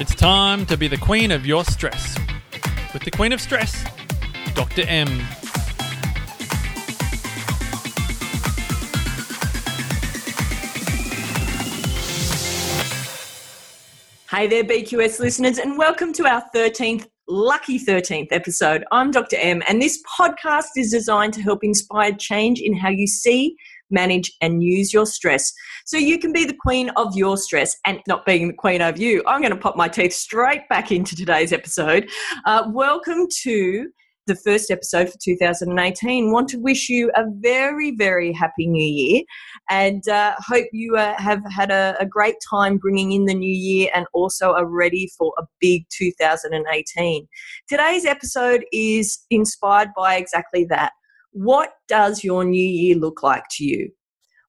It's time to be the queen of your stress. With the queen of stress, Dr. M. Hey there, BQS listeners, and welcome to our 13th, lucky 13th episode. I'm Dr. M, and this podcast is designed to help inspire change in how you see, manage, and use your stress so you can be the queen of your stress and not being the queen of you. I'm going to pop my teeth straight back into today's episode. Uh, welcome to the first episode for 2018. Want to wish you a very, very happy new year and uh, hope you uh, have had a, a, great time bringing in the new year and also are ready for a big 2018. Today's episode is inspired by exactly that. What does your new year look like to you?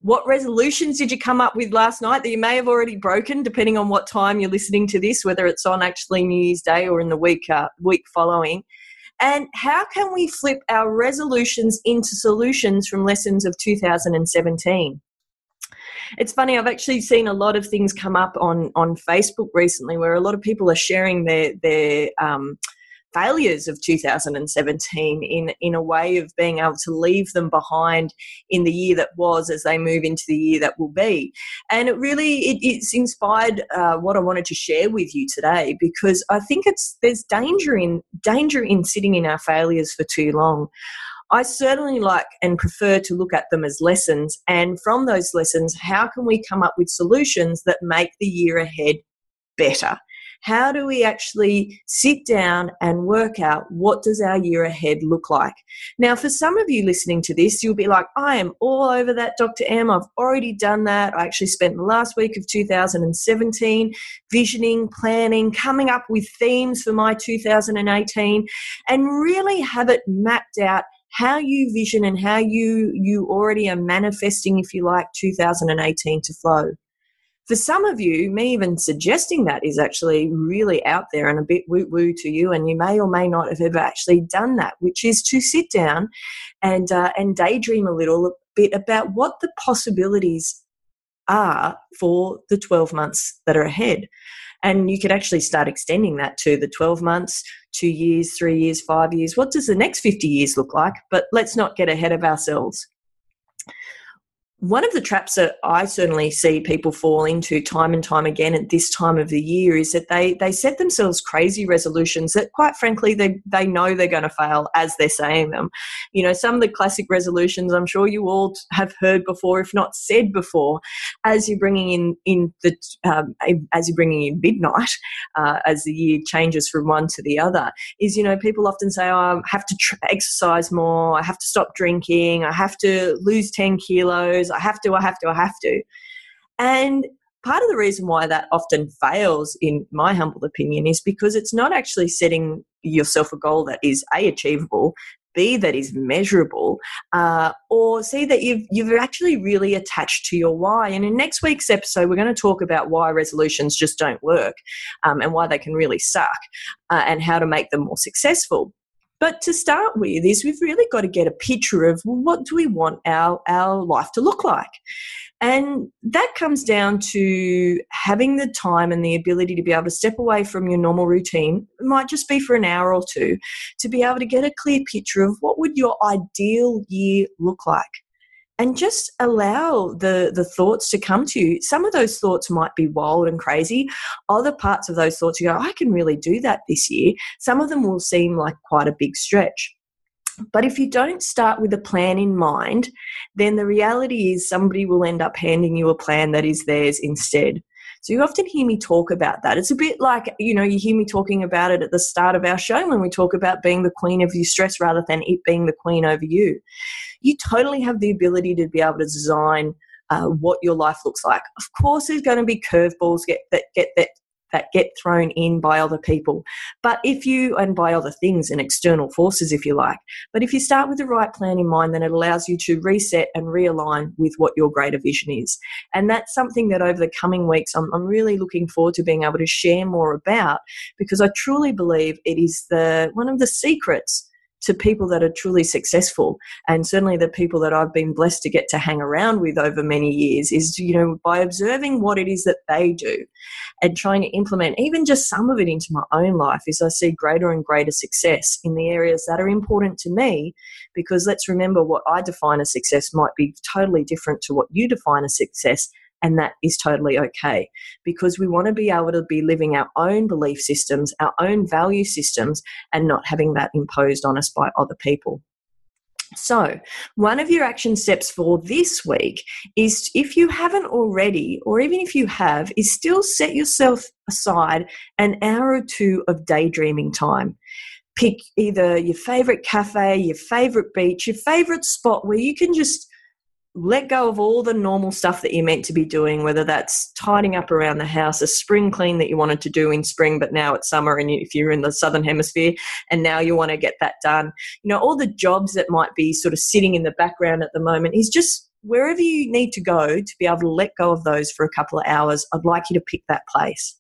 What resolutions did you come up with last night that you may have already broken, depending on what time you're listening to this, whether it's on actually New Year's Day or in the week uh, week following? And how can we flip our resolutions into solutions from lessons of 2017? It's funny, I've actually seen a lot of things come up on, on Facebook recently where a lot of people are sharing their, their um, failures of 2017 in in a way of being able to leave them behind in the year that was as they move into the year that will be and it really it, it's inspired uh, what i wanted to share with you today because i think it's there's danger in danger in sitting in our failures for too long I certainly like and prefer to look at them as lessons. And from those lessons, how can we come up with solutions that make the year ahead better? How do we actually sit down and work out what does our year ahead look like? Now for some of you listening to this you'll be like i am all over that dr m. I've already done that. I actually spent the last week of 2017 visioning planning coming up with themes for my 2018 and really have it mapped out how you vision and how you you already are manifesting if you like 2018 to flow for some of you, me even suggesting that is actually really out there and a bit woo woo to you, and you may or may not have ever actually done that, which is to sit down and uh, and daydream a little bit about what the possibilities are for the 12 months that are ahead. And you could actually start extending that to the 12 months, two years, three years, five years. What does the next 50 years look like? But let's not get ahead of ourselves one of the traps that I certainly see people fall into time and time again at this time of the year is that they they set themselves crazy resolutions that quite frankly they they know they're going to fail as they're saying them. You know, some of the classic resolutions I'm sure you all have heard before, if not said before, as you're bringing in in the um, as you're bringing in midnight uh, as the year changes from one to the other is you know people often say oh, I have to tr- exercise more, I have to stop drinking, I have to lose ten kilos I have to, I have to, I have to. And part of the reason why that often fails, in my humble opinion, is because it's not actually setting yourself a goal that is A, achievable, B, that is measurable, uh, or C, that you've, you've actually really attached to your why. And in next week's episode, we're going to talk about why resolutions just don't work um, and why they can really suck uh, and how to make them more successful. But to start with, is we've really got to get a picture of well, what do we want our, our life to look like? And that comes down to having the time and the ability to be able to step away from your normal routine. It might just be for an hour or two to be able to get a clear picture of what would your ideal year look like and just allow the the thoughts to come to you. Some of those thoughts might be wild and crazy. Other parts of those thoughts you go i can really do that this year. Some of them will seem like quite a big stretch. But if you don't start with a plan in mind, then the reality is somebody will end up handing you a plan that is theirs instead. So you often hear me talk about that. It's a bit like, you know, you hear me talking about it at the start of our show when we talk about being the queen of your stress rather than it being the queen over you you totally have the ability to be able to design uh, what your life looks like. Of course, there's going to be curveballs get that get that that get thrown in by other people. But if you, and by other things and external forces, if you like, but if you start with the right plan in mind, then it allows you to reset and realign with what your greater vision is. And that's something that over the coming weeks, I'm, I'm really looking forward to being able to share more about because I truly believe it is the one of the secrets to people that are truly successful. And certainly the people that I've been blessed to get to hang around with over many years is you know by observing what it is that they do and trying to implement even just some of it into my own life is I see greater and greater success in the areas that are important to me because let's remember what I define as success might be totally different to what you define as success and that is totally okay because we want to be able to be living our own belief systems, our own value systems, and not having that imposed on us by other people. So, one of your action steps for this week is if you haven't already, or even if you have, is still set yourself aside an hour or two of daydreaming time. Pick either your favorite cafe, your favorite beach, your favorite spot where you can just let go of all the normal stuff that you're meant to be doing, whether that's tidying up around the house, a spring clean that you wanted to do in spring, but now it's summer and if you're in the southern hemisphere and now you want to get that done. You know, all the jobs that might be sort of sitting in the background at the moment is just wherever you need to go to be able to let go of those for a couple of hours. I'd like you to pick that place.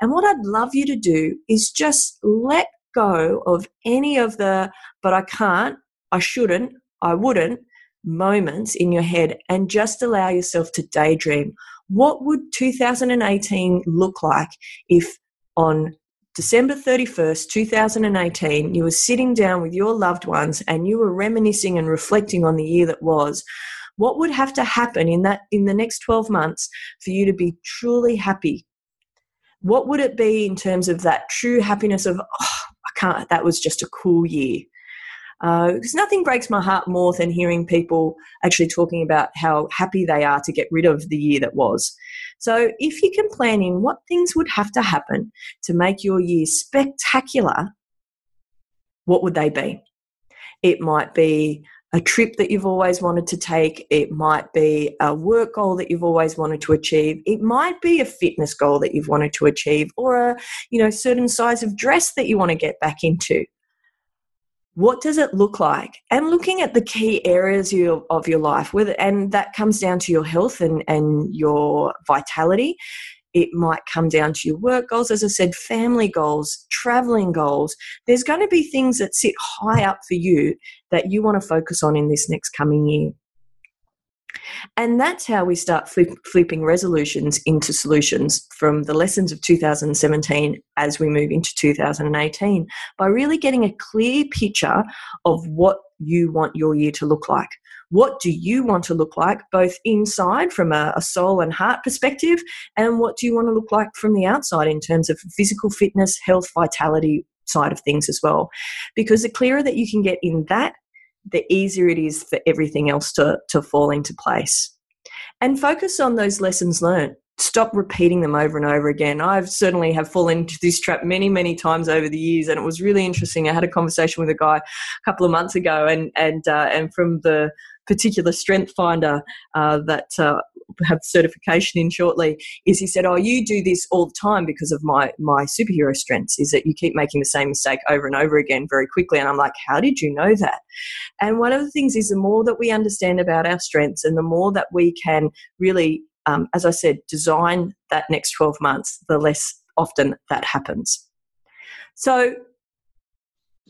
And what I'd love you to do is just let go of any of the, but I can't, I shouldn't, I wouldn't moments in your head and just allow yourself to daydream. What would 2018 look like if on December 31st, 2018, you were sitting down with your loved ones and you were reminiscing and reflecting on the year that was? What would have to happen in that in the next 12 months for you to be truly happy? What would it be in terms of that true happiness of, oh, I can't, that was just a cool year? Because uh, nothing breaks my heart more than hearing people actually talking about how happy they are to get rid of the year that was. So, if you can plan in what things would have to happen to make your year spectacular, what would they be? It might be a trip that you've always wanted to take. It might be a work goal that you've always wanted to achieve. It might be a fitness goal that you've wanted to achieve or a, you know, certain size of dress that you want to get back into what does it look like? And looking at the key areas of your life whether and that comes down to your health and, and your vitality. It might come down to your work goals as i said family goals traveling goals. There's going to be things that sit high up for you that you want to focus on in this next coming year and that's how we start flip, flipping resolutions into solutions from the lessons of 2017 as we move into 2018 by really getting a clear picture of what you want your year to look like. What do you want to look like, both inside from a, a soul and heart perspective, and what do you want to look like from the outside in terms of physical fitness, health, vitality, side of things as well. Because the clearer that you can get in that the easier it is for everything else to, to fall into place. And focus on those lessons learned. Stop repeating them over and over again. I've certainly have fallen into this trap many, many times over the years, and it was really interesting. I had a conversation with a guy a couple of months ago, and and uh, and from the particular strength finder uh, that uh, have certification in shortly is he said, "Oh, you do this all the time because of my my superhero strengths. Is that you keep making the same mistake over and over again very quickly?" And I'm like, "How did you know that?" And one of the things is the more that we understand about our strengths, and the more that we can really, um, as I said, design that next 12 months, the less often that happens. So,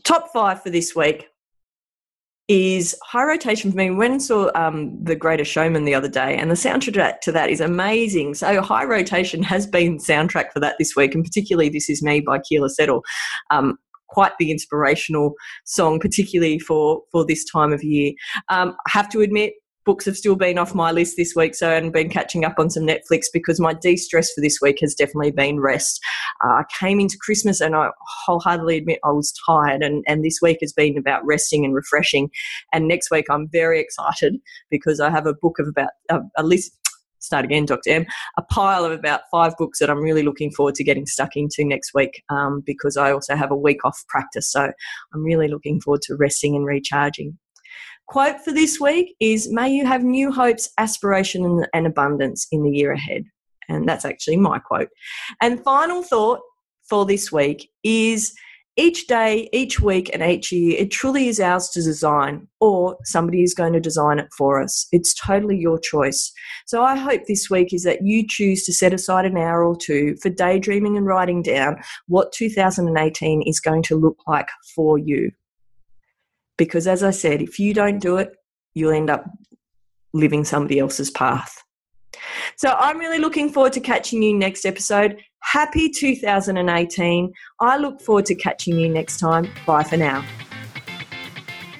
top five for this week is high rotation for me. When I saw um, The Greatest Showman the other day, and the soundtrack to that is amazing. So, high rotation has been soundtrack for that this week, and particularly This Is Me by Keala Settle. Um, quite the inspirational song, particularly for, for this time of year. Um, I have to admit, books have still been off my list this week, so I've been catching up on some Netflix because my de stress for this week has definitely been rest. Uh, I came into Christmas and I wholeheartedly admit I was tired, and, and this week has been about resting and refreshing. And next week I'm very excited because I have a book of about uh, a list. Start again, Dr. M. A pile of about five books that I'm really looking forward to getting stuck into next week um, because I also have a week off practice. So I'm really looking forward to resting and recharging. Quote for this week is May you have new hopes, aspiration, and abundance in the year ahead. And that's actually my quote. And final thought for this week is each day, each week, and each year, it truly is ours to design, or somebody is going to design it for us. It's totally your choice. So I hope this week is that you choose to set aside an hour or two for daydreaming and writing down what 2018 is going to look like for you. Because as I said, if you don't do it, you'll end up living somebody else's path. So I'm really looking forward to catching you next episode. Happy 2018. I look forward to catching you next time. Bye for now.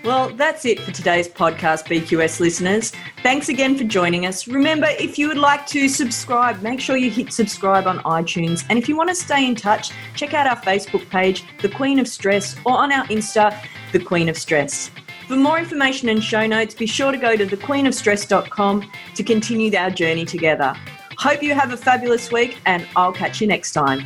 Well, that's it for today's podcast, BQS listeners. Thanks again for joining us. Remember, if you would like to subscribe, make sure you hit subscribe on iTunes. And if you want to stay in touch, check out our Facebook page, The Queen of Stress, or on our Insta, The Queen of Stress. For more information and show notes, be sure to go to thequeenofstress.com to continue our journey together. Hope you have a fabulous week, and I'll catch you next time.